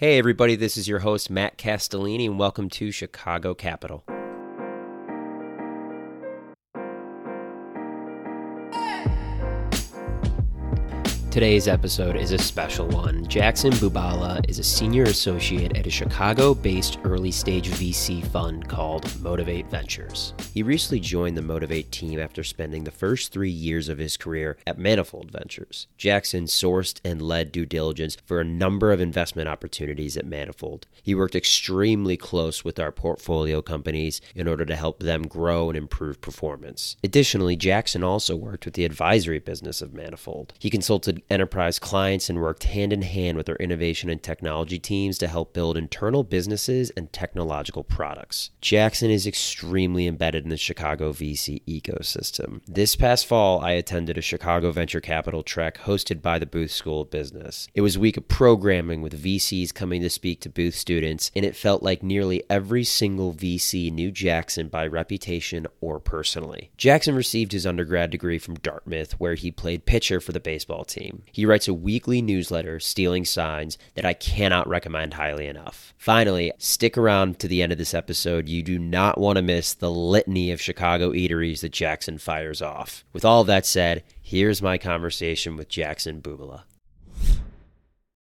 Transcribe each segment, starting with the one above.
Hey, everybody, this is your host, Matt Castellini, and welcome to Chicago Capital. Today's episode is a special one. Jackson Bubala is a senior associate at a Chicago based early stage VC fund called Motivate Ventures. He recently joined the Motivate team after spending the first three years of his career at Manifold Ventures. Jackson sourced and led due diligence for a number of investment opportunities at Manifold. He worked extremely close with our portfolio companies in order to help them grow and improve performance. Additionally, Jackson also worked with the advisory business of Manifold. He consulted enterprise clients and worked hand in hand with our innovation and technology teams to help build internal businesses and technological products. Jackson is extremely embedded in the Chicago VC ecosystem. This past fall, I attended a Chicago venture capital trek hosted by the Booth School of Business. It was a week of programming with VCs coming to speak to Booth students, and it felt like nearly every single VC knew Jackson by reputation or personally. Jackson received his undergrad degree from Dartmouth, where he played pitcher for the baseball team. He writes a weekly newsletter, Stealing Signs, that I cannot recommend highly enough. Finally, stick around to the end of this episode. You do not want to miss the litany of Chicago eateries that Jackson fires off. With all that said, here's my conversation with Jackson Bubala.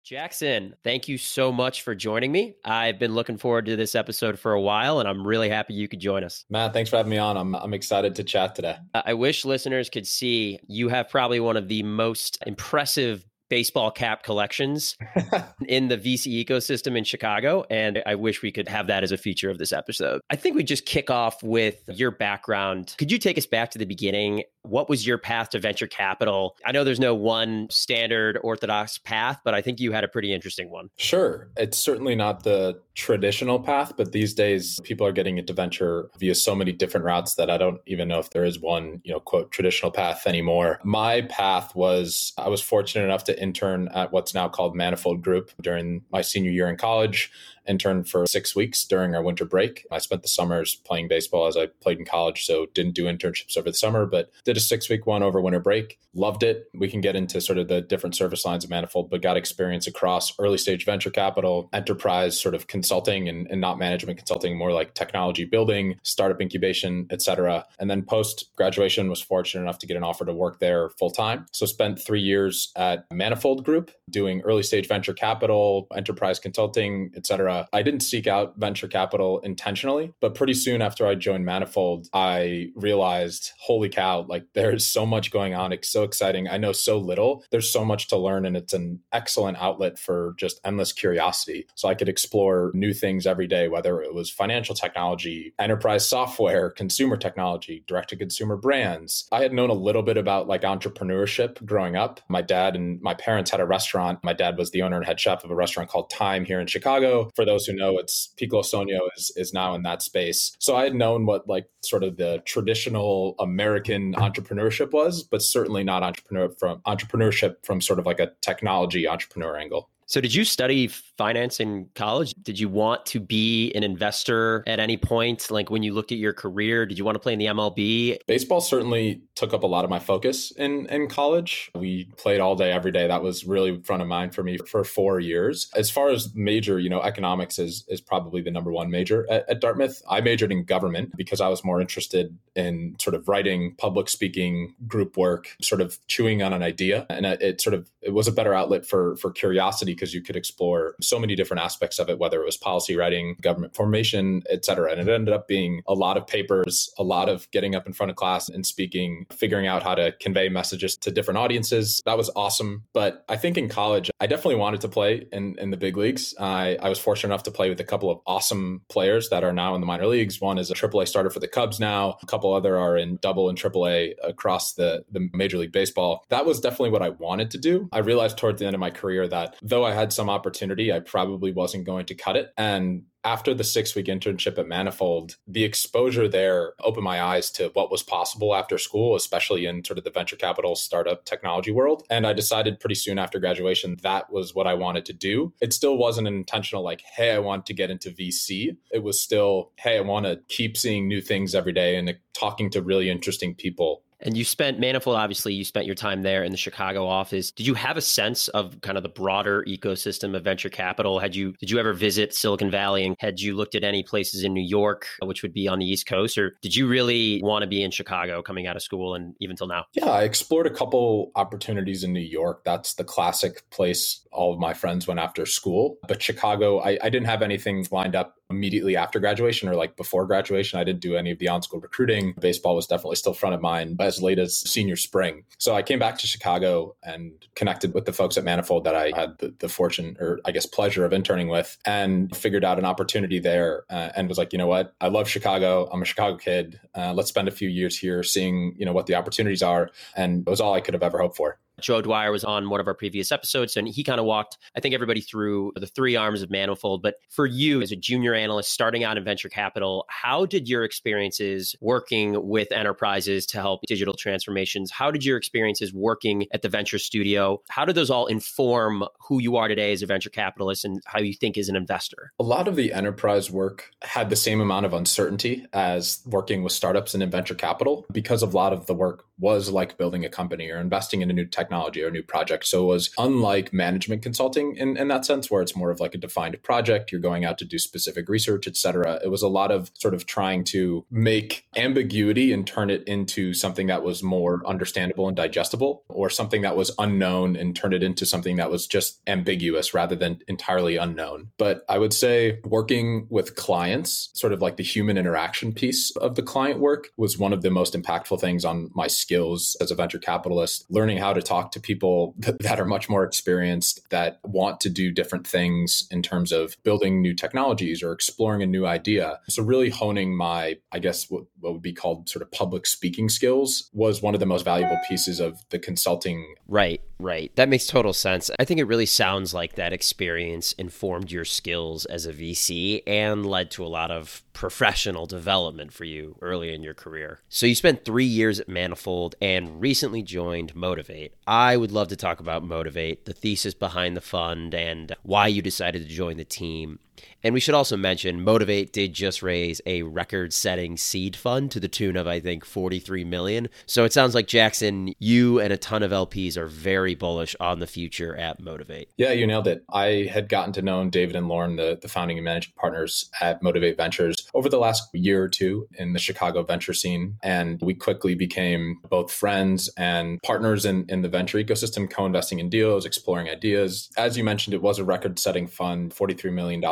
Jackson, thank you so much for joining me. I've been looking forward to this episode for a while, and I'm really happy you could join us. Matt, thanks for having me on. I'm, I'm excited to chat today. I wish listeners could see you have probably one of the most impressive baseball cap collections in the VC ecosystem in Chicago. And I wish we could have that as a feature of this episode. I think we just kick off with your background. Could you take us back to the beginning? What was your path to venture capital? I know there's no one standard orthodox path, but I think you had a pretty interesting one. Sure. It's certainly not the traditional path, but these days people are getting into venture via so many different routes that I don't even know if there is one, you know, quote, traditional path anymore. My path was I was fortunate enough to intern at what's now called Manifold Group during my senior year in college interned for six weeks during our winter break. I spent the summers playing baseball as I played in college, so didn't do internships over the summer, but did a six week one over winter break. Loved it. We can get into sort of the different service lines of Manifold, but got experience across early stage venture capital, enterprise sort of consulting and, and not management consulting, more like technology building, startup incubation, et cetera. And then post graduation was fortunate enough to get an offer to work there full time. So spent three years at Manifold Group doing early stage venture capital, enterprise consulting, et cetera I didn't seek out venture capital intentionally, but pretty soon after I joined Manifold, I realized, holy cow, like there's so much going on. It's so exciting. I know so little. There's so much to learn, and it's an excellent outlet for just endless curiosity. So I could explore new things every day, whether it was financial technology, enterprise software, consumer technology, direct to consumer brands. I had known a little bit about like entrepreneurship growing up. My dad and my parents had a restaurant. My dad was the owner and head chef of a restaurant called Thyme here in Chicago. For those who know, it's Piccolo Sogno is is now in that space. So I had known what like sort of the traditional American entrepreneurship was, but certainly not entrepreneur from entrepreneurship from sort of like a technology entrepreneur angle. So, did you study finance in college? Did you want to be an investor at any point? Like when you looked at your career, did you want to play in the MLB? Baseball certainly took up a lot of my focus in, in college. We played all day, every day. That was really front of mind for me for four years. As far as major, you know, economics is, is probably the number one major at, at Dartmouth. I majored in government because I was more interested in sort of writing, public speaking, group work, sort of chewing on an idea. And it, it sort of, it was a better outlet for, for curiosity because you could explore so many different aspects of it, whether it was policy writing, government formation, et cetera. And it ended up being a lot of papers, a lot of getting up in front of class and speaking, figuring out how to convey messages to different audiences. That was awesome. But I think in college, I definitely wanted to play in, in the big leagues. I, I was fortunate enough to play with a couple of awesome players that are now in the minor leagues. One is a AAA starter for the Cubs now. A couple other are in double and AAA across the, the Major League Baseball. That was definitely what I wanted to do. I realized towards the end of my career that though I had some opportunity, I probably wasn't going to cut it. And after the six week internship at Manifold, the exposure there opened my eyes to what was possible after school, especially in sort of the venture capital startup technology world. And I decided pretty soon after graduation that was what I wanted to do. It still wasn't an intentional, like, hey, I want to get into VC. It was still, hey, I want to keep seeing new things every day and talking to really interesting people And you spent Manifold, obviously, you spent your time there in the Chicago office. Did you have a sense of kind of the broader ecosystem of venture capital? Had you did you ever visit Silicon Valley and had you looked at any places in New York, uh, which would be on the East Coast, or did you really want to be in Chicago coming out of school and even till now? Yeah, I explored a couple opportunities in New York. That's the classic place all of my friends went after school. But Chicago, I, I didn't have anything lined up immediately after graduation or like before graduation. I didn't do any of the on school recruiting. Baseball was definitely still front of mind as late as senior spring. So I came back to Chicago and connected with the folks at Manifold that I had the, the fortune or I guess pleasure of interning with and figured out an opportunity there uh, and was like, you know what? I love Chicago. I'm a Chicago kid. Uh, let's spend a few years here seeing, you know, what the opportunities are. And it was all I could have ever hoped for. Joe Dwyer was on one of our previous episodes, and he kind of walked, I think, everybody through the three arms of Manifold. But for you, as a junior analyst starting out in venture capital, how did your experiences working with enterprises to help digital transformations? How did your experiences working at the venture studio? How did those all inform who you are today as a venture capitalist and how you think as an investor? A lot of the enterprise work had the same amount of uncertainty as working with startups and in venture capital because a lot of the work was like building a company or investing in a new technology or a new project. So it was unlike management consulting in, in that sense, where it's more of like a defined project. You're going out to do specific research, et cetera. It was a lot of sort of trying to make ambiguity and turn it into something that was more understandable and digestible, or something that was unknown and turn it into something that was just ambiguous rather than entirely unknown. But I would say working with clients, sort of like the human interaction piece of the client work, was one of the most impactful things on my skills as a venture capitalist, learning how to talk to people that are much more experienced, that want to do different things in terms of building new technologies or exploring a new idea. So, really honing my, I guess, what, what would be called sort of public speaking skills was one of the most valuable pieces of the consulting. Right, right. That makes total sense. I think it really sounds like that experience informed your skills as a VC and led to a lot of professional development for you early in your career. So you spent three years at Manifold and recently joined Motivate. I would love to talk about Motivate, the thesis behind the fund, and why you decided to join the team. And we should also mention Motivate did just raise a record-setting seed fund to the tune of I think 43 million. So it sounds like Jackson, you and a ton of LPs are very bullish on the future at Motivate. Yeah, you nailed it. I had gotten to know David and Lauren, the, the founding and managing partners at Motivate Ventures, over the last year or two in the Chicago venture scene. And we quickly became both friends and partners in, in the venture ecosystem, co-investing in deals, exploring ideas. As you mentioned, it was a record-setting fund, $43 million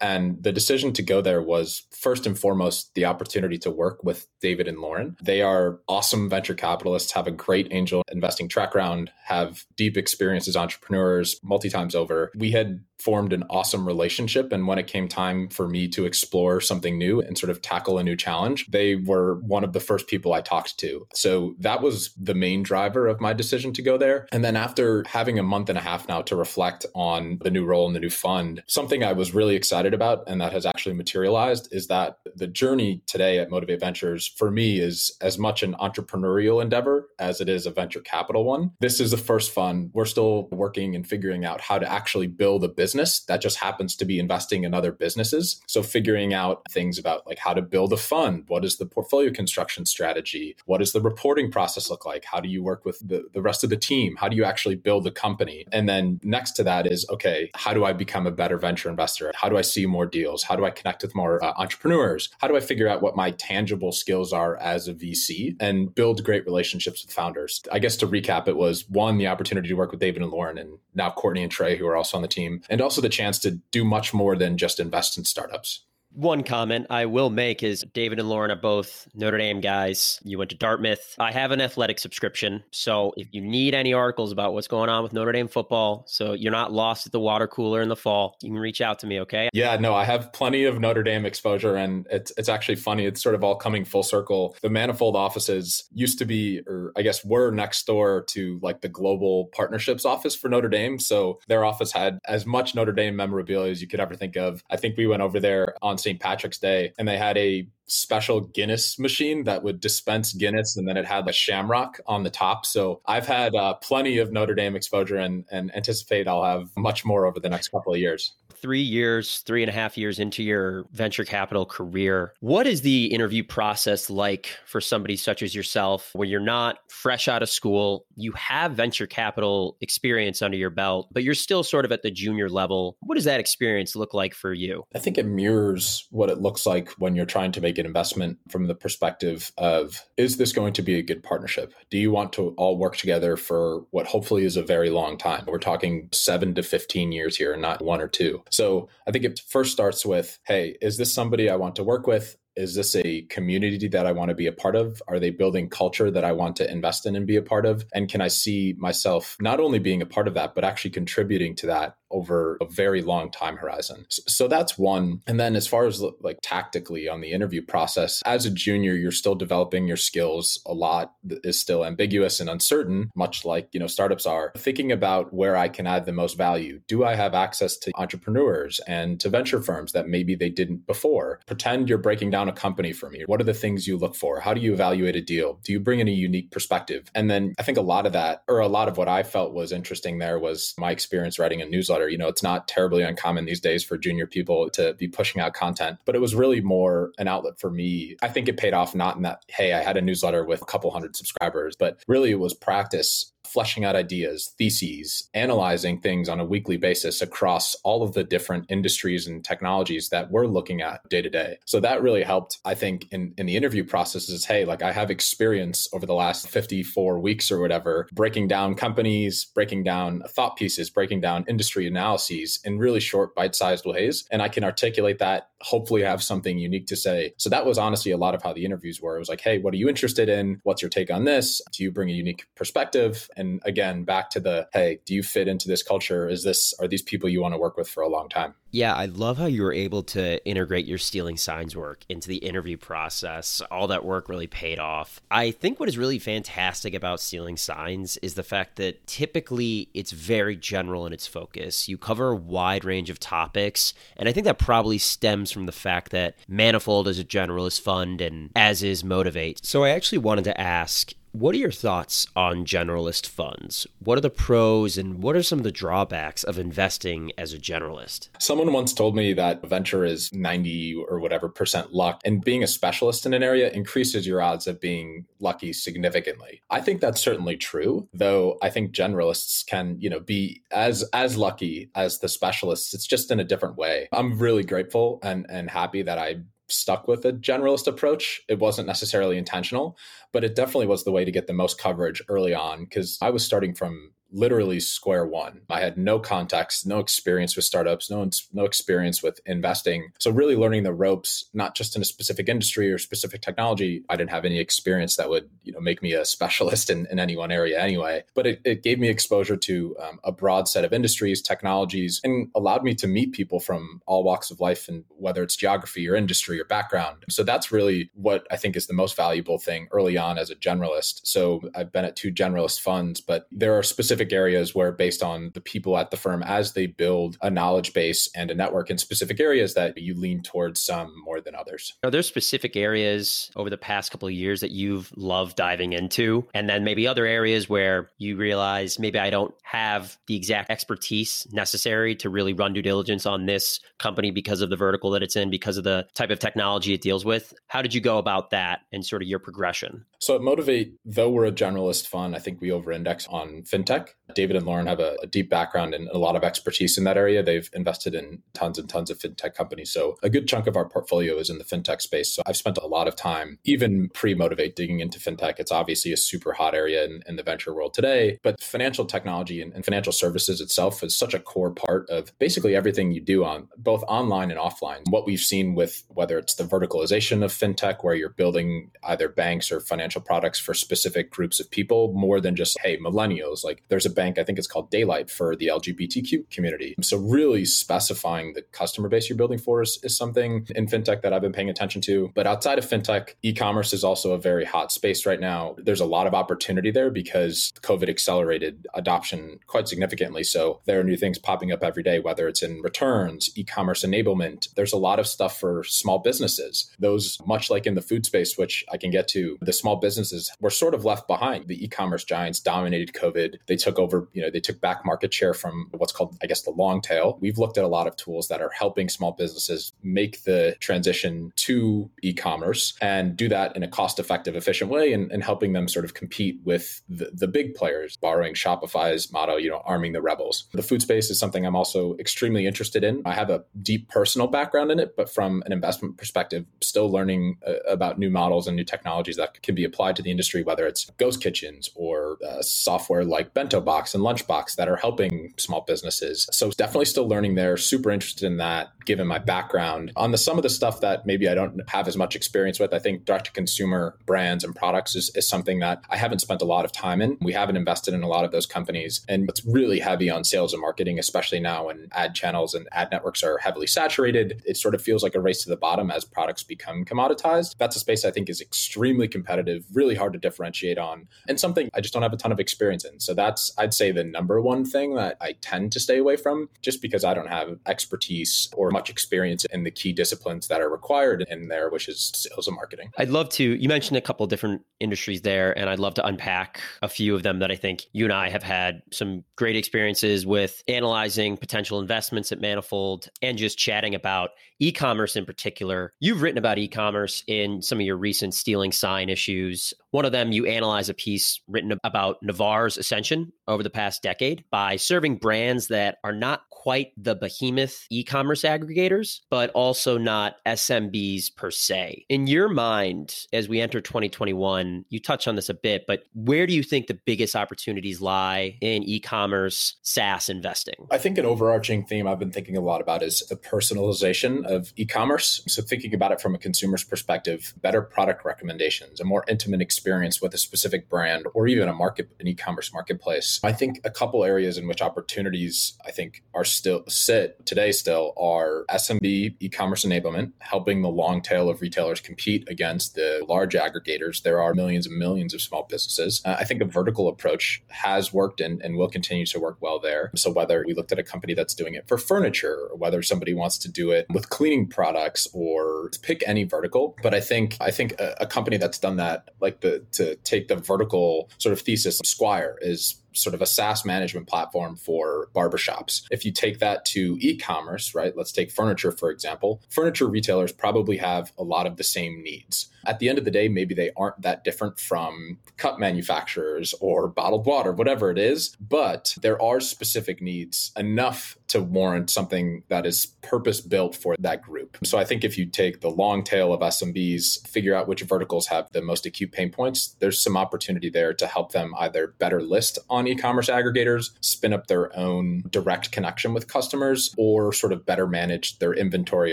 and the decision to go there was first and foremost the opportunity to work with David and Lauren. They are awesome venture capitalists, have a great angel investing track record, have deep experience as entrepreneurs multi times over. We had formed an awesome relationship. And when it came time for me to explore something new and sort of tackle a new challenge, they were one of the first people I talked to. So that was the main driver of my decision to go there. And then after having a month and a half now to reflect on the new role and the new fund, something I was really excited about and that has actually materialized is that the journey today at Motivate Ventures for me is as much an entrepreneurial endeavor as it is a venture capital one. This is the first fund. We're still working and figuring out how to actually build a business business that just happens to be investing in other businesses. So figuring out things about like how to build a fund, what is the portfolio construction strategy, what does the reporting process look like, how do you work with the, the rest of the team, how do you actually build a company, and then next to that is okay, how do I become a better venture investor? How do I see more deals? How do I connect with more uh, entrepreneurs? How do I figure out what my tangible skills are as a VC and build great relationships with founders? I guess to recap, it was one the opportunity to work with David and Lauren, and now Courtney and Trey, who are also on the team, and and also the chance to do much more than just invest in startups. One comment I will make is David and Lauren are both Notre Dame guys. You went to Dartmouth. I have an athletic subscription. So if you need any articles about what's going on with Notre Dame football, so you're not lost at the water cooler in the fall, you can reach out to me, okay? Yeah, no, I have plenty of Notre Dame exposure and it's it's actually funny. It's sort of all coming full circle. The Manifold offices used to be or I guess were next door to like the global partnerships office for Notre Dame. So their office had as much Notre Dame memorabilia as you could ever think of. I think we went over there on St. Patrick's Day, and they had a special Guinness machine that would dispense Guinness, and then it had a shamrock on the top. So I've had uh, plenty of Notre Dame exposure, and, and anticipate I'll have much more over the next couple of years three years, three and a half years into your venture capital career, what is the interview process like for somebody such as yourself where you're not fresh out of school, you have venture capital experience under your belt, but you're still sort of at the junior level? What does that experience look like for you? I think it mirrors what it looks like when you're trying to make an investment from the perspective of is this going to be a good partnership? Do you want to all work together for what hopefully is a very long time? We're talking seven to 15 years here, not one or two. So I think it first starts with hey, is this somebody I want to work with? is this a community that I want to be a part of? Are they building culture that I want to invest in and be a part of? And can I see myself not only being a part of that, but actually contributing to that over a very long time horizon. So that's one. And then as far as like tactically on the interview process, as a junior, you're still developing your skills. A lot is still ambiguous and uncertain, much like, you know, startups are. Thinking about where I can add the most value. Do I have access to entrepreneurs and to venture firms that maybe they didn't before? Pretend you're breaking down a company for me. What are the things you look for? How do you evaluate a deal? Do you bring in a unique perspective? And then I think a lot of that, or a lot of what I felt was interesting there was my experience writing a newsletter newsletter. You know, it's not terribly uncommon these days for junior people to be pushing out content, but it was really more an outlet for me. I think it paid off not in that, hey, I had a newsletter with a couple hundred subscribers, but really it was practice fleshing out ideas, theses, analyzing things on a weekly basis across all of the different industries and technologies that we're looking at day to day. So that really helped, I think, in, in the interview process is hey, like I have experience over the last 54 weeks or whatever, breaking down companies, breaking down thought pieces, breaking down industry analyses in really short, bite sized ways. And I can articulate that, hopefully have something unique to say. So that was honestly a lot of how the interviews were. It was like, hey, what are you interested in? What's your take on this? Do you bring a unique perspective? And again, back to the hey, do you fit into this culture? Is this are these people you want to work with for a long time? Yeah, I love how you were able to integrate your stealing signs work into the interview process. All that work really paid off. I think what is really fantastic about stealing signs is the fact that typically it's very general in its focus. You cover a wide range of topics, and I think that probably stems from the fact that Manifold is a generalist fund and as is Motivate. So I actually wanted to ask what are your thoughts on generalist funds? What are the pros and what are some of the drawbacks of investing as a generalist? Someone once told me that venture is 90 or whatever percent luck, and being a specialist in an area increases your odds of being lucky significantly. I think that's certainly true, though I think generalists can, you know, be as as lucky as the specialists. It's just in a different way. I'm really grateful and and happy that I stuck with a generalist approach. It wasn't necessarily intentional, but it definitely was the way to get the most coverage early on because I was starting from literally square one. I had no context, no experience with startups, no no experience with investing. So really learning the ropes, not just in a specific industry or specific technology. I didn't have any experience that would you know make me a specialist in, in any one area anyway. But it, it gave me exposure to um, a broad set of industries, technologies, and allowed me to meet people from all walks of life, and whether it's geography or industry or background. So that's really what I think is the most valuable thing early on as a generalist. So I've been at two generalist funds, but there are specific specific areas where, based on the people at the firm, as they build a knowledge base and a network in specific areas, that you lean towards some more than others. Are there specific areas over the past couple of years that you've loved diving into? And then maybe other areas where you realize maybe I don't have the exact expertise necessary to really run due diligence on this company because of the vertical that it's in, because of the type of technology it deals with? How did you go about that and sort of your progression? So at Motivate, though we're a generalist fund, I think we over index on fintech back David and Lauren have a, a, deep background and a lot of expertise in that area. They've invested in tons and tons of fintech companies. So a good chunk of our portfolio is in the fintech space. So I've spent a lot of time, even pre Motivate, digging into fintech. It's obviously a super hot area in, in the venture world today, but financial technology and, and financial services itself is such a core part of basically everything you do on both online and offline. What we've seen with whether it's the verticalization of fintech, where you're building either banks or financial products for specific groups of people, more than just, hey, millennials. Like there's a bank, I think it's called Daylight for the LGBTQ community. So, really specifying the customer base you're building for is, is something in fintech that I've been paying attention to. But outside of fintech, e commerce is also a very hot space right now. There's a lot of opportunity there because COVID accelerated adoption quite significantly. So, there are new things popping up every day, whether it's in returns, e commerce enablement. There's a lot of stuff for small businesses. Those, much like in the food space, which I can get to, the small businesses were sort of left behind. The e commerce giants dominated COVID. They took over over, you know, they took back market share from what's called, I guess, the long tail. We've looked at a lot of tools that are helping small businesses make the transition to e commerce and do that in a cost effective, efficient way and, and, helping them sort of compete with the, the big players, borrowing Shopify's motto, you know, arming the rebels. The food space is something I'm also extremely interested in. I have a deep personal background in it, but from an investment perspective, still learning uh, about new models and new technologies that can be applied to the industry, whether it's ghost kitchens or uh, software like Bento Box and Lunchbox that are helping small businesses. So definitely still learning there. Super interested in that, given my background. On the some of the stuff that maybe I don't have as much experience with, I think direct to consumer brands and products is, is something that I haven't spent a lot of time in. We haven't invested in a lot of those companies, and it's really heavy on sales and marketing, especially now when ad channels and ad networks are heavily saturated. It sort of feels like a race to the bottom as products become commoditized. That's a space I think is extremely competitive, really hard to differentiate on, and something I just don't have a ton of experience in. So that's, I'd say, the number one thing that I tend to stay away from just because I don't have expertise or much experience in the key disciplines that are required in there, which is sales and marketing. I'd love to, you mentioned a couple different industries there, and I'd love to unpack a few of them that I think you and I have had some great experiences with analyzing potential investments at Manifold and just chatting about e commerce in particular. You've written about e commerce in some of your recent stealing sign issues. One of them, you analyze a piece written about Narvar's ascension over the past decade by serving brands that are not quite the behemoth e commerce aggregators, but also not SMBs per se. In your mind, as we enter 2021, you touch on this a bit, but where do you think the biggest opportunities lie in e commerce SaaS investing? I think an overarching theme I've been thinking a lot about is the personalization of e commerce. So, thinking about it from a consumer's perspective, better product recommendations, a more intimate experience with a specific brand or even a market, an e commerce marketplace. I think a couple areas in which opportunities I think are still sit today still are SMB e commerce enablement, helping the long tail of retailers compete against the large aggregators. There are millions and millions of small businesses. Uh, I think a vertical approach has worked and, and will continue to work well there. So, whether we looked at a company that's doing it for furniture, or whether somebody wants to do it with cleaning products or pick any vertical. But I think I think a, a company that's done that, like the to take the vertical sort of thesis, of Squire is sort of a SaaS management platform for barbershops. If you take that to e commerce, right, let's take furniture, for example, furniture retailers probably have a lot of the same needs. At the end of the day, maybe they aren't that different from cup manufacturers or bottled water, whatever it is, but there are specific needs enough to warrant something that is purpose built for that group. So I think if you take the long tail of SMBs, figure out which verticals have the most acute pain points, there's some opportunity there to help them either better list on e-commerce aggregators, spin up their own direct connection with customers, or sort of better manage their inventory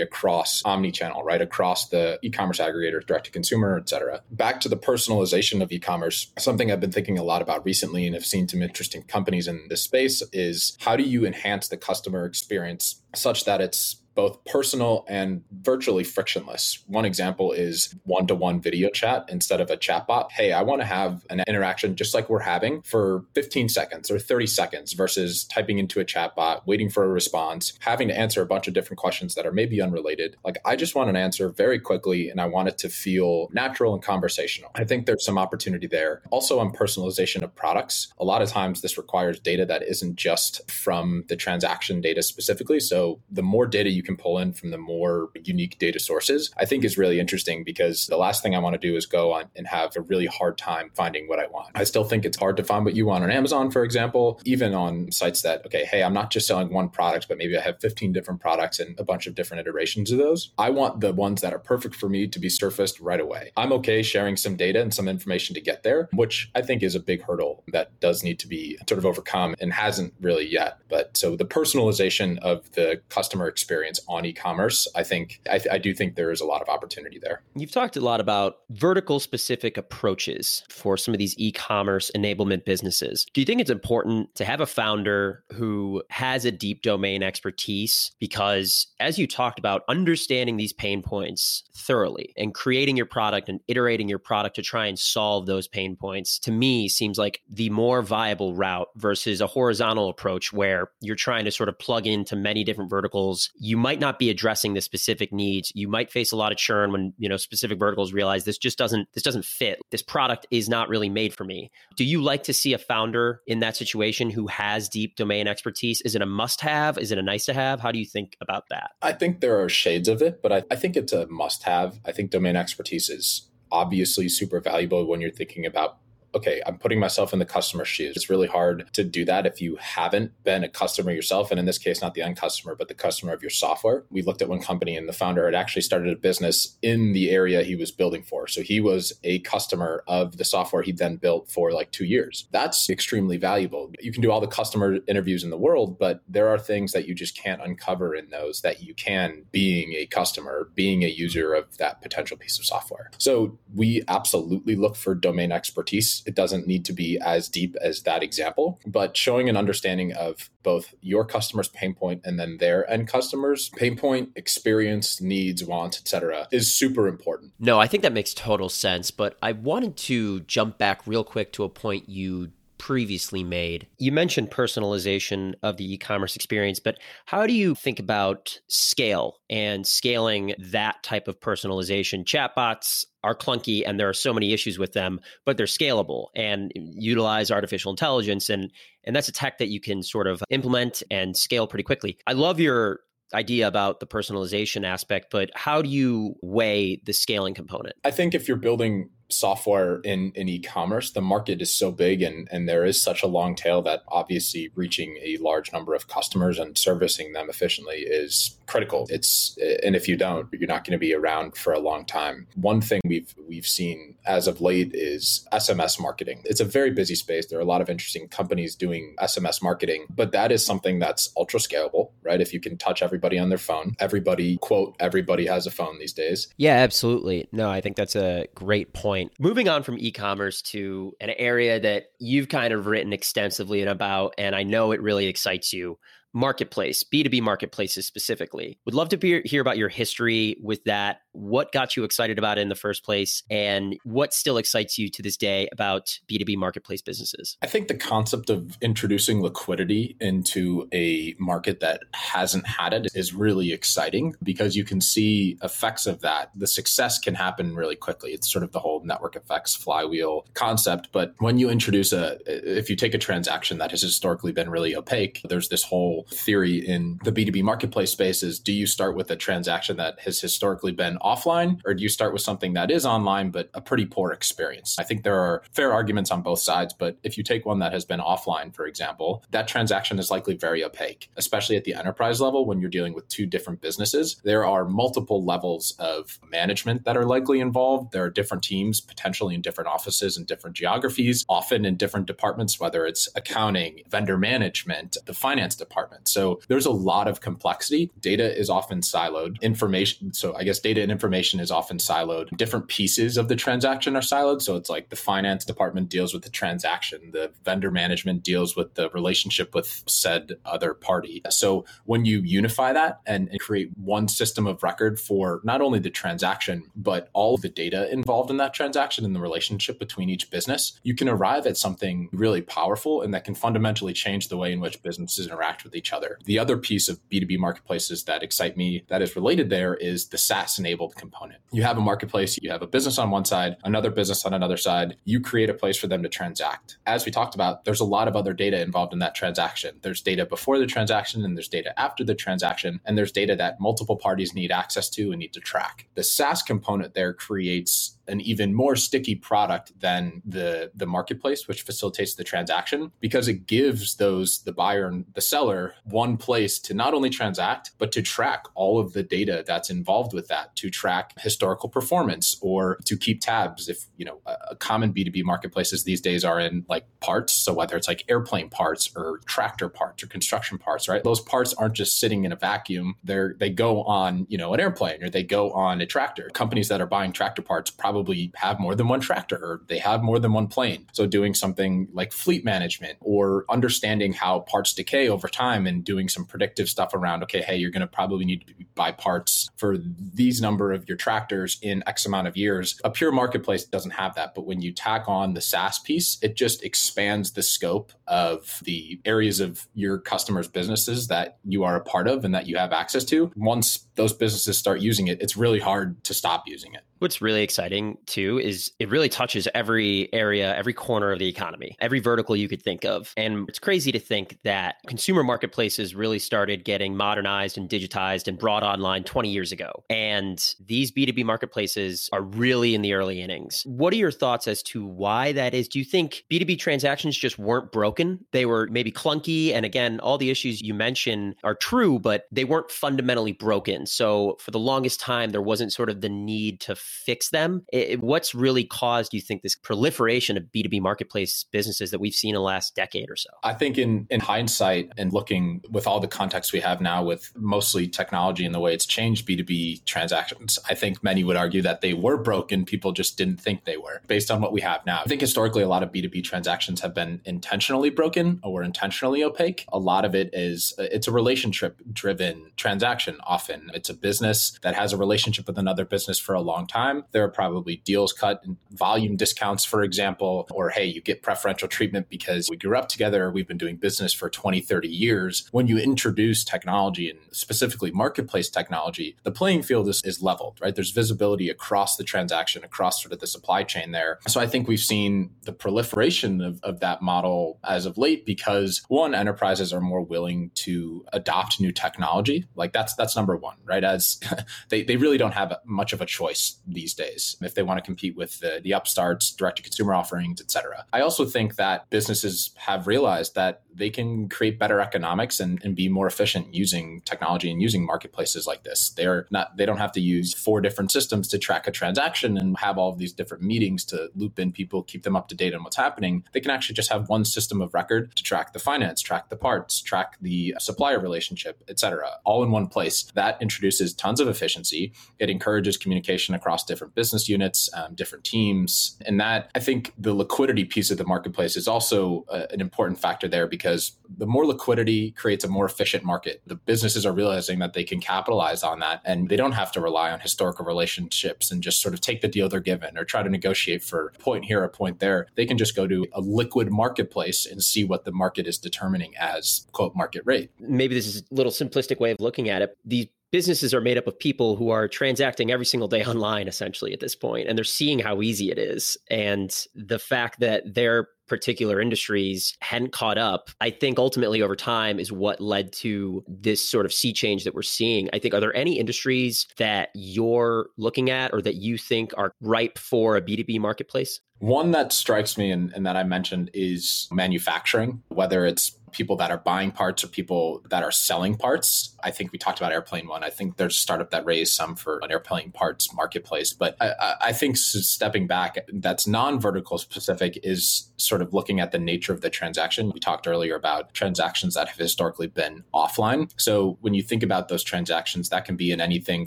across omni-channel, right? Across the e-commerce aggregators, direct to consumer, et cetera. Back to the personalization of e-commerce, something I've been thinking a lot about recently and have seen some interesting companies in this space is how do you enhance the customer experience such that it's both personal and virtually frictionless. One example is one to one video chat instead of a chatbot. Hey, I want to have an interaction just like we're having for 15 seconds or 30 seconds versus typing into a chatbot, waiting for a response, having to answer a bunch of different questions that are maybe unrelated. Like, I just want an answer very quickly and I want it to feel natural and conversational. I think there's some opportunity there. Also, on personalization of products, a lot of times this requires data that isn't just from the transaction data specifically. So, the more data you can pull in from the more unique data sources, I think is really interesting because the last thing I want to do is go on and have a really hard time finding what I want. I still think it's hard to find what you want on Amazon, for example, even on sites that, okay, hey, I'm not just selling one product, but maybe I have 15 different products and a bunch of different iterations of those. I want the ones that are perfect for me to be surfaced right away. I'm okay sharing some data and some information to get there, which I think is a big hurdle that does need to be sort of overcome and hasn't really yet. But so the personalization of the customer experience on e-commerce, I think I, I, do think there is a lot of opportunity there. You've talked a lot about vertical specific approaches for some of these e-commerce enablement businesses. Do you think it's important to have a founder who has a deep domain expertise? Because as you talked about, understanding these pain points thoroughly and creating your product and iterating your product to try and solve those pain points to me seems like the more viable route versus a horizontal approach where you're trying to sort of plug into many different verticals. You might not be addressing the specific needs. You might face a lot of churn when, you know, specific verticals realize this just doesn't this doesn't fit. This product is not really made for me. Do you like to see a founder in that situation who has deep domain expertise? Is it a must have? Is it a nice to have? How do you think about that? I think there are shades of it, but I, I think it's a must have. I think domain expertise is obviously super valuable when you're thinking about okay, I'm putting myself in the customer's shoes. It's really hard to do that if you haven't been a customer yourself. And in this case, not the end customer, but the customer of your software. We looked at one company and the founder had actually started a business in the area he was building for. So he was a customer of the software he then built for like two years. That's extremely valuable. You can do all the customer interviews in the world, but there are things that you just can't uncover in those that you can being a customer, being a user of that potential piece of software. So we absolutely look for domain expertise it doesn't need to be as deep as that example, but showing an understanding of both your customer's pain point and then their end customers pain point, experience, needs, wants, etc., is super important. No, I think that makes total sense. But I wanted to jump back real quick to a point you previously made. You mentioned personalization of the e commerce experience, but how do you think about scale and scaling that type of personalization? Chatbots are clunky and there are so many issues with them, but they're scalable and utilize artificial intelligence. And, and that's a tech that you can sort of implement and scale pretty quickly. I love your idea about the personalization aspect, but how do you weigh the scaling component? I think if you're building software in, in e-commerce the market is so big and, and there is such a long tail that obviously reaching a large number of customers and servicing them efficiently is critical. It's and if you don't you're not going to be around for a long time. One thing we've we've seen as of late is sms marketing. It's a very busy space. There are a lot of interesting companies doing sms marketing but that is something that's ultra scalable right? If you can touch everybody on their phone everybody quote everybody has a phone these days. Yeah absolutely. No i think that's a great point. Moving on from e commerce to an area that you've kind of written extensively about, and I know it really excites you marketplace, B2B marketplaces specifically. Would love to hear about your history with that. What got you excited about it in the first place, and what still excites you to this day about B2B marketplace businesses? I think the concept of introducing liquidity into a market that hasn't had it is really exciting because you can see effects of that. The success can happen really quickly. It's sort of the whole network effects flywheel concept. But when you introduce a, if you take a transaction that has historically been really opaque, there's this whole theory in the B2B marketplace space is do you start with a transaction that has historically been offline or do you start with something that is online but a pretty poor experience? I think there are fair arguments on both sides, but if you take one that has been offline, for example, that transaction is likely very opaque, especially at the enterprise level when you're dealing with two different businesses. There are multiple levels of management that are likely involved. There are different teams, potentially in different offices and different geographies, often in different departments, whether it's accounting, vendor management, the finance department So there's a lot of complexity. Data is often siloed. Information, so I guess data and information is often siloed. Different pieces of the transaction are siloed. So it's like the finance department deals with the transaction, the vendor management deals with the relationship with said other party. So when you unify that and, and create one system of record for not only the transaction, but all of the data involved in that transaction and the relationship between each business, you can arrive at something really powerful and that can fundamentally change the way in which businesses interact with each other. The other piece of B2B marketplaces that excite me that is related there is the SaaS enabled component. You have a marketplace, you have a business on one side, another business on another side. You create a place for them to transact. As we talked about, there's a lot of other data involved in that transaction. There's data before the transaction, and there's data after the transaction, and there's data that multiple parties need access to and need to track. The SaaS component there creates an even more sticky product than the the marketplace which facilitates the transaction because it gives those the buyer and the seller one place to not only transact but to track all of the data that's involved with that to track historical performance or to keep tabs if you know a, a common b2b marketplaces these days are in like parts. So whether it's like airplane parts or tractor parts or construction parts right? Those parts aren't just sitting in a vacuum. They're they go on you know an airplane or they go on a tractor. Companies that are buying tractor parts probably probably have more than one tractor or they have more than one plane. So doing something like fleet management or understanding how parts decay over time and doing some predictive stuff around, okay, hey, you're going to probably need to buy parts for these number of your tractors in X amount of years. A pure marketplace doesn't have that. But when you tack on the SaaS piece, it just expands the scope of the areas of your customers' businesses that you are a part of and that you have access to. Once those businesses start using it, it's really hard to stop using it. What's really exciting too is it really touches every area, every corner of the economy, every vertical you could think of. And it's crazy to think that consumer marketplaces really started getting modernized and digitized and brought online 20 years ago. And these B2B marketplaces are really in the early innings. What are your thoughts as to why that is? Do you think B2B transactions just weren't broken? They were maybe clunky. And again, all the issues you mentioned are true, but they weren't fundamentally broken. So for the longest time, there wasn't sort of the need to fix them. It, what's really caused, you think, this proliferation of B2B marketplace businesses that we've seen in the last decade or so? I think in, in hindsight and looking with all the context we have now with mostly technology and the way it's changed B2B transactions, I think many would argue that they were broken. People just didn't think they were based on what we have now. I think historically, a lot of B2B transactions have been intentionally broken or intentionally opaque. A lot of it is, it's a relationship driven transaction often. It's a business that has a relationship with another business for a long time. There are probably deals cut and volume discounts, for example, or hey, you get preferential treatment because we grew up together, we've been doing business for 20, 30 years. When you introduce technology and specifically marketplace technology, the playing field is, is leveled, right? There's visibility across the transaction, across sort of the supply chain there. So I think we've seen the proliferation of, of that model as of late because one, enterprises are more willing to adopt new technology. Like that's that's number one, right? As they, they really don't have much of a choice these days if they want to compete with the, the upstarts, direct to consumer offerings, et cetera. I also think that businesses have realized that they can create better economics and, and be more efficient using technology and using marketplaces like this. They're not they don't have to use four different systems to track a transaction and have all of these different meetings to loop in people, keep them up to date on what's happening. They can actually just have one system of record to track the finance, track the parts, track the supplier relationship, et cetera, all in one place. That introduces tons of efficiency. It encourages communication across different business units, um, different teams. And that, I think the liquidity piece of the marketplace is also uh, an important factor there because the more liquidity creates a more efficient market. The businesses are realizing that they can capitalize on that and they don't have to rely on historical relationships and just sort of take the deal they're given or try to negotiate for a point here, a point there. They can just go to a liquid marketplace and see what the market is determining as quote market rate. Maybe this is a little simplistic way of looking at it. These businesses are made up of people who are transacting every single day online essentially at this point and they're seeing how easy it is. And the fact that their particular industries hadn't caught up i think ultimately over time is what led to this sort of sea change that we're seeing. I think are there any industries that you're looking at or that you think are ripe for a b2b marketplace? One that strikes me and, and that i mentioned is manufacturing whether it's people that are buying parts or people that are selling parts. I think we talked about Airplane One. I think there's a startup that raised some for an airplane parts marketplace. But I, I think stepping back, that's non vertical specific is sort of looking at the nature of the transaction. We talked earlier about transactions that have historically been offline. So when you think about those transactions, that can be in anything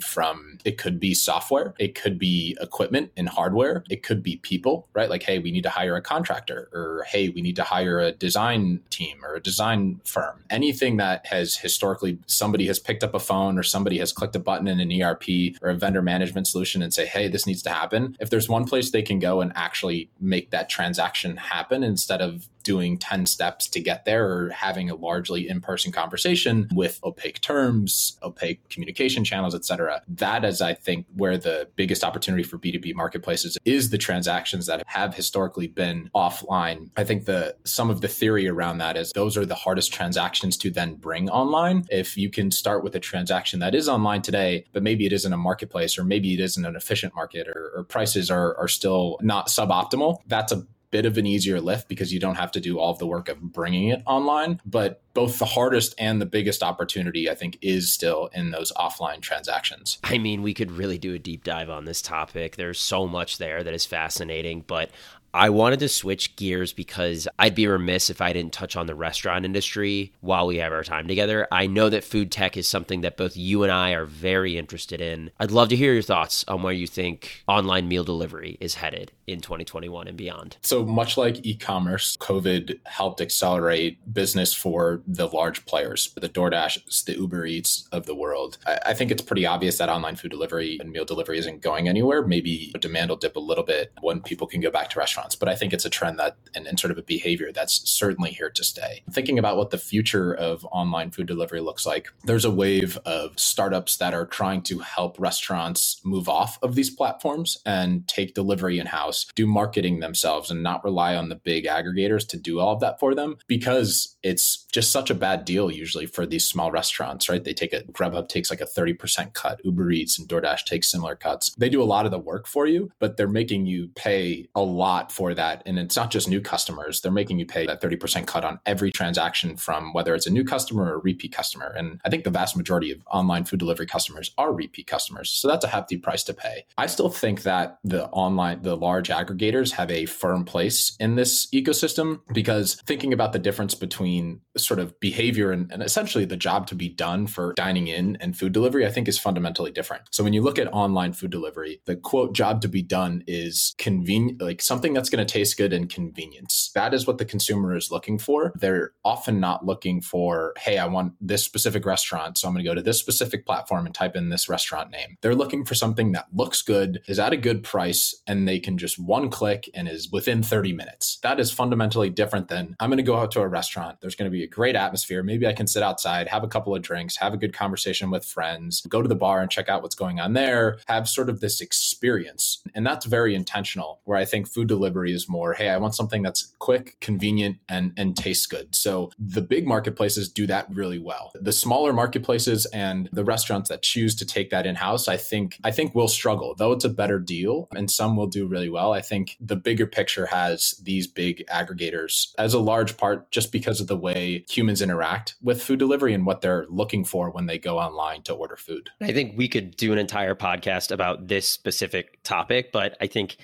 from it could be software, it could be equipment and hardware, it could be people, right? Like, hey, we need to hire a contractor, or hey, we need to hire a design team or a design design firm. Anything that has historically somebody has picked up a phone or somebody has clicked a button in an ERP or a vendor management solution and say, hey, this needs to happen. If there's one place they can go and actually make that transaction happen instead of doing 10 steps to get there or having a largely in-person conversation with opaque terms opaque communication channels et cetera that is i think where the biggest opportunity for b2b marketplaces is the transactions that have historically been offline i think the some of the theory around that is those are the hardest transactions to then bring online if you can start with a transaction that is online today but maybe it isn't a marketplace or maybe it isn't an efficient market or, or prices are, are still not suboptimal that's a bit of an easier lift because you don't have to do all of the work of bringing it online. But both the hardest and the biggest opportunity, I think, is still in those offline transactions. I mean, we could really do a deep dive on this topic. There's so much there that is fascinating, but I wanted to switch gears because I'd be remiss if I didn't touch on the restaurant industry while we have our time together. I know that food tech is something that both you and I are very interested in. I'd love to hear your thoughts on where you think online meal delivery is headed in 2021 and beyond. So, much like e commerce, COVID helped accelerate business for the large players, the DoorDash, the Uber Eats of the world. I, think it's pretty obvious that online food delivery and meal delivery isn't going anywhere. Maybe demand will dip a little bit when people can go back to restaurants, but I think it's a trend that and, and sort of a behavior that's certainly here to stay. Thinking about what the future of online food delivery looks like, there's a wave of startups that are trying to help restaurants move off of these platforms and take delivery in house, do marketing themselves, and not rely on the big aggregators to do all of that for them because it's just such a bad deal usually for these small restaurants, right? They take a Grubhub takes like a 30% cut, Uber Eats and DoorDash take similar cuts. They do a lot of the work for you, but they're making you pay a lot for that. And it's not just new customers, they're making you pay that 30% cut on every transaction from whether it's a new customer or a repeat customer. And I think the vast majority of online food delivery customers are repeat customers. So that's a hefty price to pay. I still think that the online, the large aggregators have a firm place in this ecosystem because thinking about the difference between sort of behavior and, and essentially the job to be done for dining in and food delivery, I think is fundamentally different. So when you look at online food delivery, the quote job to be done is convenient, like something that's going to taste good and convenience. That is what the consumer is looking for. They're often not looking for, hey, I want this specific restaurant. So I'm going to go to this specific platform and type in this restaurant name. They're looking for something that looks good, is at a good price, and they can just one click and is within 30 minutes. That is fundamentally different than I'm going to go out to a restaurant. There's going to be a great atmosphere. Maybe I can sit outside, have a couple of drinks, have a good conversation with friends, go to the bar and check out what's going on there, have sort of this experience. And that's very intentional, where I think food delivery is more, hey, I want something that's quick, convenient, and, and tastes good. So the big marketplaces do that really well. The smaller marketplaces and the restaurants that choose to take that in-house, I think I think will struggle, though it's a better deal and some will do really well. I think the bigger picture has these big aggregators as a large part just because of the way humans interact with food delivery and what they're looking for when they go online to order food. I think we could do an entire podcast about this specific topic, but I think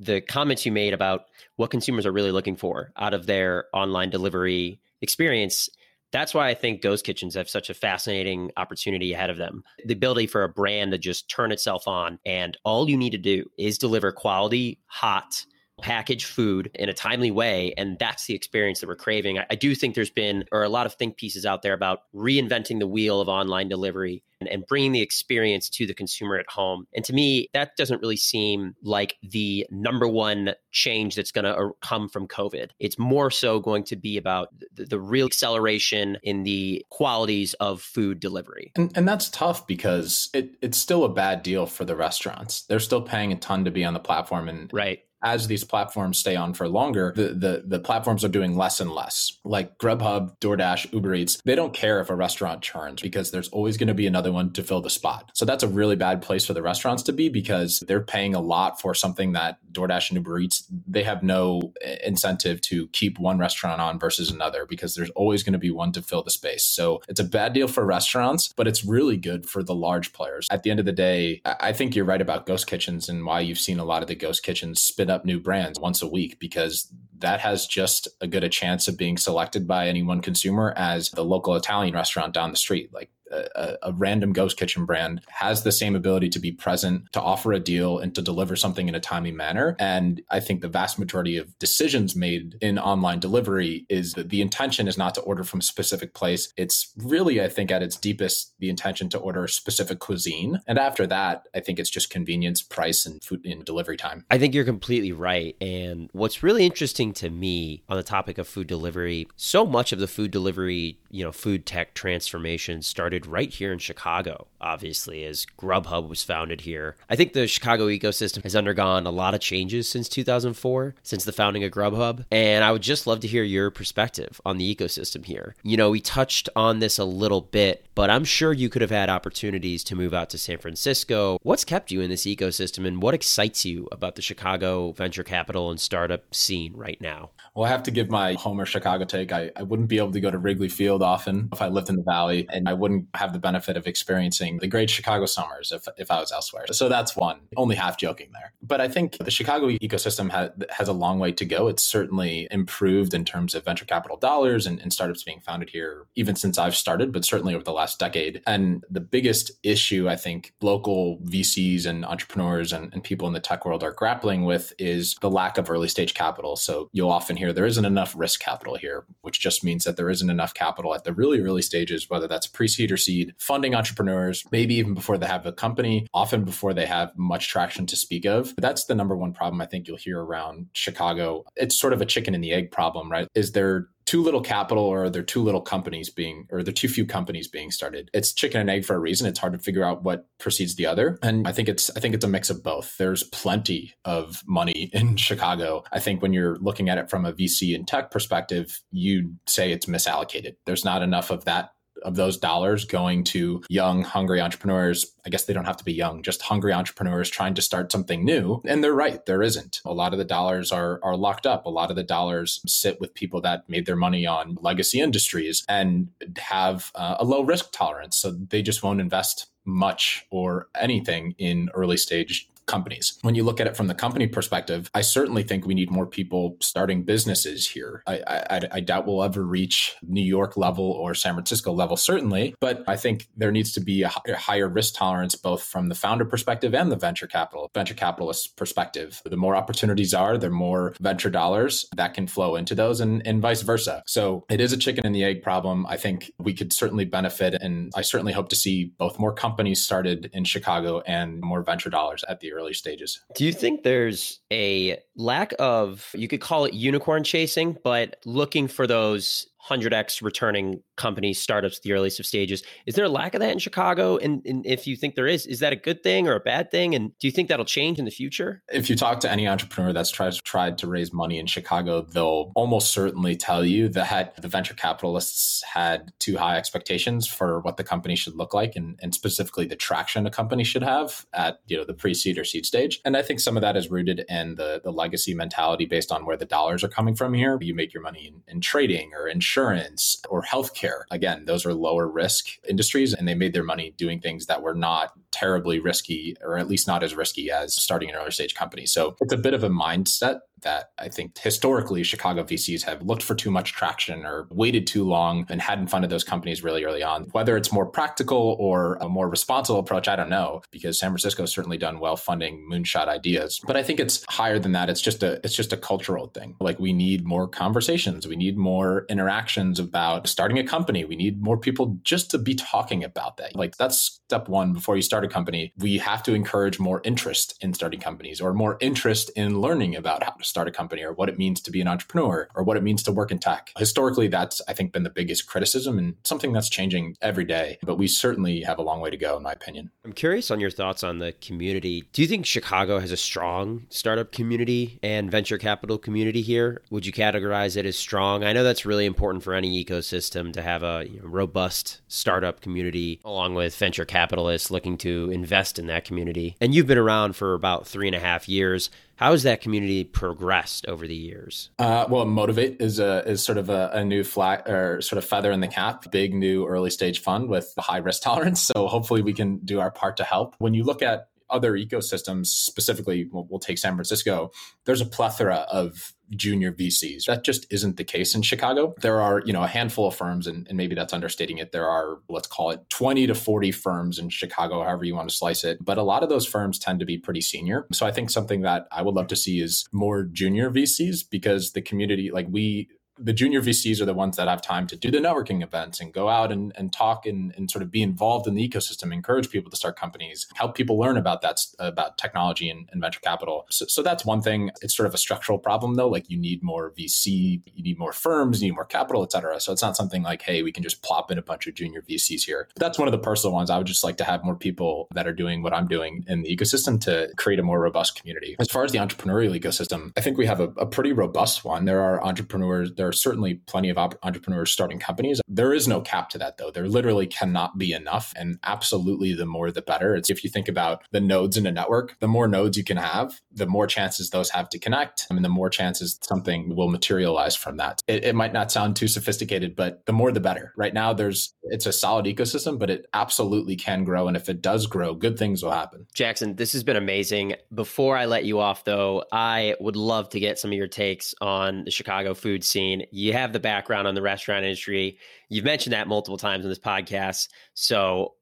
the comments you made about what consumers are really looking for out of their online delivery experience that's why I think ghost kitchens have such a fascinating opportunity ahead of them. The ability for a brand to just turn itself on, and all you need to do is deliver quality, hot, packaged food in a timely way. And that's the experience that we're craving. I, I, do think there's been, or a lot of think pieces out there about reinventing the wheel of online delivery and, and bringing the experience to the consumer at home. And to me, that doesn't really seem like the number one change that's going to uh, come from COVID. It's more so going to be about the, the real acceleration in the qualities of food delivery. And, and that's tough because it, it's still a bad deal for the restaurants. They're still paying a ton to be on the platform. And right as these platforms stay on for longer, the, the, the platforms are doing less and less. Like Grubhub, DoorDash, Uber Eats, they don't care if a restaurant churns because there's always going to be another one to fill the spot. So that's a really bad place for the restaurants to be because they're paying a lot for something that DoorDash and Uber Eats, they have no eh, incentive to keep one restaurant on versus another because there's always going to be one to fill the space. So it's a bad deal for restaurants, but it's really good for the large players. At the end of the day, I think you're right about ghost kitchens and why you've seen a lot of the ghost kitchens spin up new brands once a week because that has just a good a chance of being selected by any one consumer as the local Italian restaurant down the street. Like a, a, random ghost kitchen brand has the same ability to be present, to offer a deal, and to deliver something in a timely manner. And I think the vast majority of decisions made in online delivery is that the intention is not to order from a specific place. It's really, I think, at its deepest, the intention to order specific cuisine. And after that, I think it's just convenience, price, and food in delivery time. I think you're completely right. And what's really interesting to me on the topic of food delivery, so much of the food delivery, you know, food tech transformation started started right here in Chicago, obviously, as Grubhub was founded here. I think the Chicago ecosystem has undergone a lot of changes since 2004, since the founding of Grubhub. And I would just love to hear your perspective on the ecosystem here. You know, we touched on this a little bit, but I'm sure you could have had opportunities to move out to San Francisco. What's kept you in this ecosystem and what excites you about the Chicago venture capital and startup scene right now? Well, I have to give my Homer Chicago take. I, I wouldn't be able to go to Wrigley Field often if I lived in the Valley, and I wouldn't have the benefit of experiencing the great Chicago summers if, if I was elsewhere. So that's one, only half joking there. But I think the Chicago ecosystem ha- has a long way to go. It's certainly improved in terms of venture capital dollars and, and startups being founded here, even since I've started, but certainly over the last decade. And the biggest issue I think local VCs and entrepreneurs and, and people in the tech world are grappling with is the lack of early stage capital. So you'll often hear there isn't enough risk capital here, which just means that there isn't enough capital at the really early stages, whether that's pre seed or seed, funding entrepreneurs, maybe even before they have a company, often before they have much traction to speak of. But that's the number one problem I think you'll hear around Chicago. It's sort of a chicken and the egg problem, right? Is there too little capital or are too little companies being or are too few companies being started. It's chicken and egg for a reason. It's hard to figure out what precedes the other. And i think it's i think it's a mix of both. There's plenty of money in chicago. I think when you're looking at it from a vc and tech perspective you'd say it's misallocated. There's not enough of that of those dollars going to young, hungry entrepreneurs. I guess they don't have to be young, just hungry entrepreneurs trying to start something new. And they're right, there isn't. A lot of the dollars are, are locked up. A lot of the dollars sit with people that made their money on legacy industries and have uh, a low risk tolerance. So they just won't invest much or anything in early stage companies. When you look at it from the company perspective, I certainly think we need more people starting businesses here. I, I, I, doubt we'll ever reach New York level or San Francisco level, certainly, but I think there needs to be a, higher risk tolerance both from the founder perspective and the venture capital venture capitalist perspective. The more opportunities are, the more venture dollars that can flow into those, and, and vice versa. So it is a chicken and the egg problem. I think we could certainly benefit, and I certainly hope to see both more companies started in Chicago and more venture dollars at the early stages. Do you think there's a lack of, you could call it unicorn chasing, but looking for those 100x returning companies, startups, at the earliest of stages. Is there a lack of that in Chicago? And, and, if you think there is, is that a good thing or a bad thing? And do you think that'll change in the future? If you talk to any entrepreneur that's tried, tried to raise money in Chicago, they'll almost certainly tell you that the venture capitalists had too high expectations for what the company should look like and, and specifically the traction a company should have at you know the pre-seed or seed stage. And I think some of that is rooted in the, the legacy mentality based on where the dollars are coming from here. You make your money in, in trading or insurance or healthcare. Again, those are lower risk industries and they made their money doing things that were not terribly risky or at least not as risky as starting an early stage company. So it's a bit of a mindset that I think historically Chicago VCs have looked for too much traction or waited too long and hadn't funded those companies really early on. Whether it's more practical or a more responsible approach, I don't know, because San Francisco has certainly done well funding moonshot ideas. But I think it's higher than that. It's just a it's just a cultural thing. Like we need more conversations, we need more interactions about starting a company. We need more people just to be talking about that. Like that's step one before you start a company. We have to encourage more interest in starting companies or more interest in learning about how to start a company or what it means to be an entrepreneur or what it means to work in tech. Historically, that's, I think, been the biggest criticism and something that's changing every day. But we certainly have a long way to go, in my opinion. I'm curious on your thoughts on the community. Do you think Chicago has a strong startup community and venture capital community here? Would you categorize it as strong? I know that's really important for any ecosystem to have a you know, robust startup community along with venture capitalists looking to invest in that community. And you've been around for about three and a half years. How has that community progressed over the years? Uh, well, Motivate is a is sort of a, a, new flag or sort of feather in the cap. Big new early stage fund with high risk tolerance. So hopefully we can do our part to help. When you look at other ecosystems, specifically, we'll, we'll take San Francisco. There's a plethora of junior VCs. That just isn't the case in Chicago. There are, you know, a handful of firms, and, and, maybe that's understating it. There are, let's call it 20 to 40 firms in Chicago, however you want to slice it. But a lot of those firms tend to be pretty senior. So I think something that I would love to see is more junior VCs because the community, like we, the junior VCs are the ones that have time to do the networking events and go out and, and talk and, and sort of be involved in the ecosystem, encourage people to start companies, help people learn about that, about technology and, and venture capital. So, so, that's one thing. It's sort of a structural problem though. Like you need more VC, you need more firms, you need more capital, et cetera. So it's not something like, hey, we can just plop in a bunch of junior VCs here. But that's one of the personal ones. I would just like to have more people that are doing what I'm doing in the ecosystem to create a more robust community. As far as the entrepreneurial ecosystem, I think we have a, a pretty robust one. There are entrepreneurs, there are certainly plenty of entrepreneurs starting companies. There is no cap to that, though. There literally cannot be enough. And absolutely, the more the better. It's if you think about the nodes in a network, the more nodes you can have, the more chances those have to connect. I mean, the more chances something will materialize from that. It, it might not sound too sophisticated, but the more the better. Right now, there's it's a solid ecosystem, but it absolutely can grow. And if it does grow, good things will happen. Jackson, this has been amazing. Before I let you off, though, I would love to get some of your takes on the Chicago food scene. You have the background on the restaurant industry. You've mentioned that multiple times in this podcast. So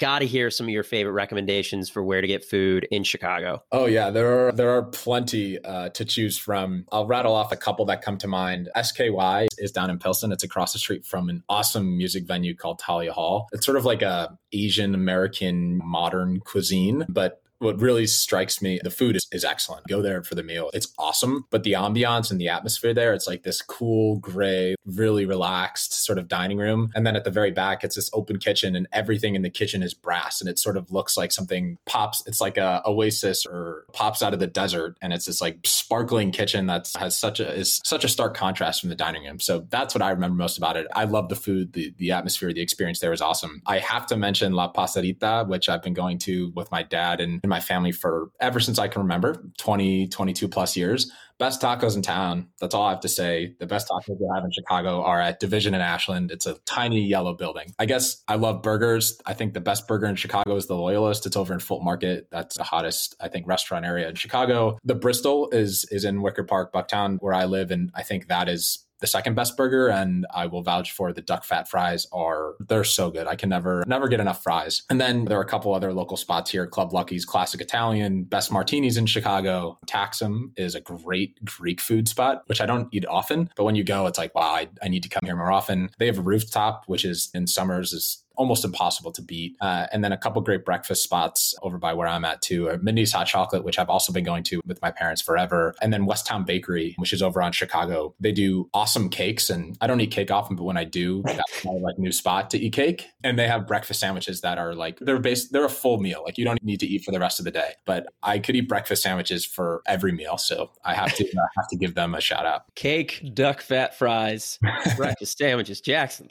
got to hear some of your favorite recommendations for where to get food in Chicago. Oh yeah, there are there are plenty uh, to choose from. I'll rattle off a couple that come to mind. SKY is down in Pilsen. It's across the street from an awesome music venue called Thalia Hall. It's sort of like a Asian American modern cuisine, but what really strikes me, the food is, is excellent. Go there for the meal. It's awesome. But the ambiance and the atmosphere there, it's like this cool, gray, really relaxed sort of dining room. And then at the very back, it's this open kitchen and everything in the kitchen is brass. And it sort of looks like something pops. It's like a oasis or pops out of the desert. And it's this like sparkling kitchen that has such a is such a stark contrast from the dining room. So that's what I remember most about it. I love the food, the the atmosphere, the experience there is awesome. I have to mention La Pasadita, which I've been going to with my dad and my family for ever since I can remember 20, 22 plus years. Best tacos in town. That's all I have to say. The best tacos we have in Chicago are at Division in Ashland. It's a tiny yellow building. I guess I love burgers. I think the best burger in Chicago is the Loyalist. It's over in Fulton Market. That's the hottest, I think, restaurant area in Chicago. The Bristol is is in Wicker Park, Bucktown, where I live, and I think that is the second best burger and I will vouch for the duck fat fries are they're so good. I can never never get enough fries. And then there are a couple other local spots here, Club Lucky's Classic Italian, Best Martinis in Chicago. Taxim is a great Greek food spot, which I don't eat often, but when you go it's like, wow, I, I need to come here more often. They have a rooftop, which is in summers is almost impossible to beat. Uh, and then a couple great breakfast spots over by where I'm at too. Are Mindy's Hot Chocolate, which I've also been going to with my parents forever. And then West Town Bakery, which is over on Chicago. They do awesome cakes. And I don't eat cake often, but when I do, that's my like new spot to eat cake. And they have breakfast sandwiches that are like, they're based, they're a full meal. Like you don't need to eat for the rest of the day, but I could eat breakfast sandwiches for every meal. So I have to, uh, have to give them a shout out. Cake, duck fat fries, breakfast sandwiches. Jackson,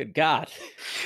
Good God.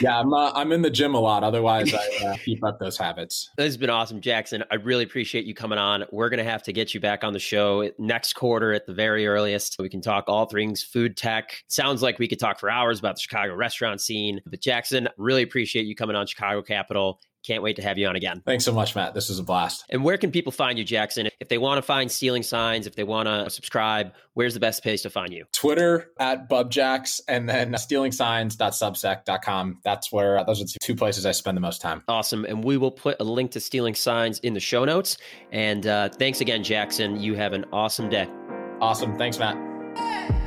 Yeah, I'm uh, I'm in the gym a lot. Otherwise, I uh, keep up those habits. This has been awesome, Jackson. I really appreciate you coming on. We're going to have to get you back on the show next quarter at the very earliest. We can talk all things food tech. Sounds like we could talk for hours about the Chicago restaurant scene. But Jackson, really appreciate you coming on Chicago Capital. Can't wait to have you on again. Thanks so much, Matt. This was a blast. And where can people find you, Jackson? If they want to find Stealing Signs, if they want to subscribe, where's the best place to find you? Twitter at Bubjacks and then stealingsigns.substack.com. That's where those are the two places I spend the most time. Awesome. And we will put a link to Stealing Signs in the show notes. And uh, thanks again, Jackson. You have an awesome day. Awesome. Thanks, Matt.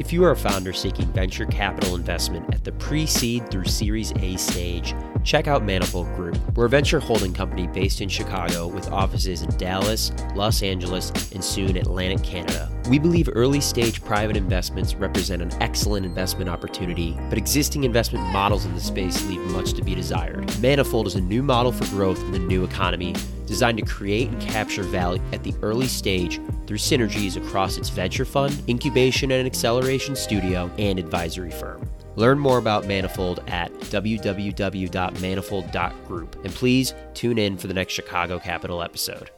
If you are a founder seeking venture capital investment at the pre seed through Series A stage, check out Manifold Group. We're a venture holding company based in Chicago with offices in Dallas, Los Angeles, and soon Atlantic Canada. We believe early stage private investments represent an excellent investment opportunity, but existing investment models in the space leave much to be desired. Manifold is a new model for growth in the new economy designed to create and capture value at the early stage through synergies across its venture fund, incubation and acceleration studio, and advisory firm. Learn more about Manifold at www.manifold.group. And please tune in for the next Chicago Capital episode.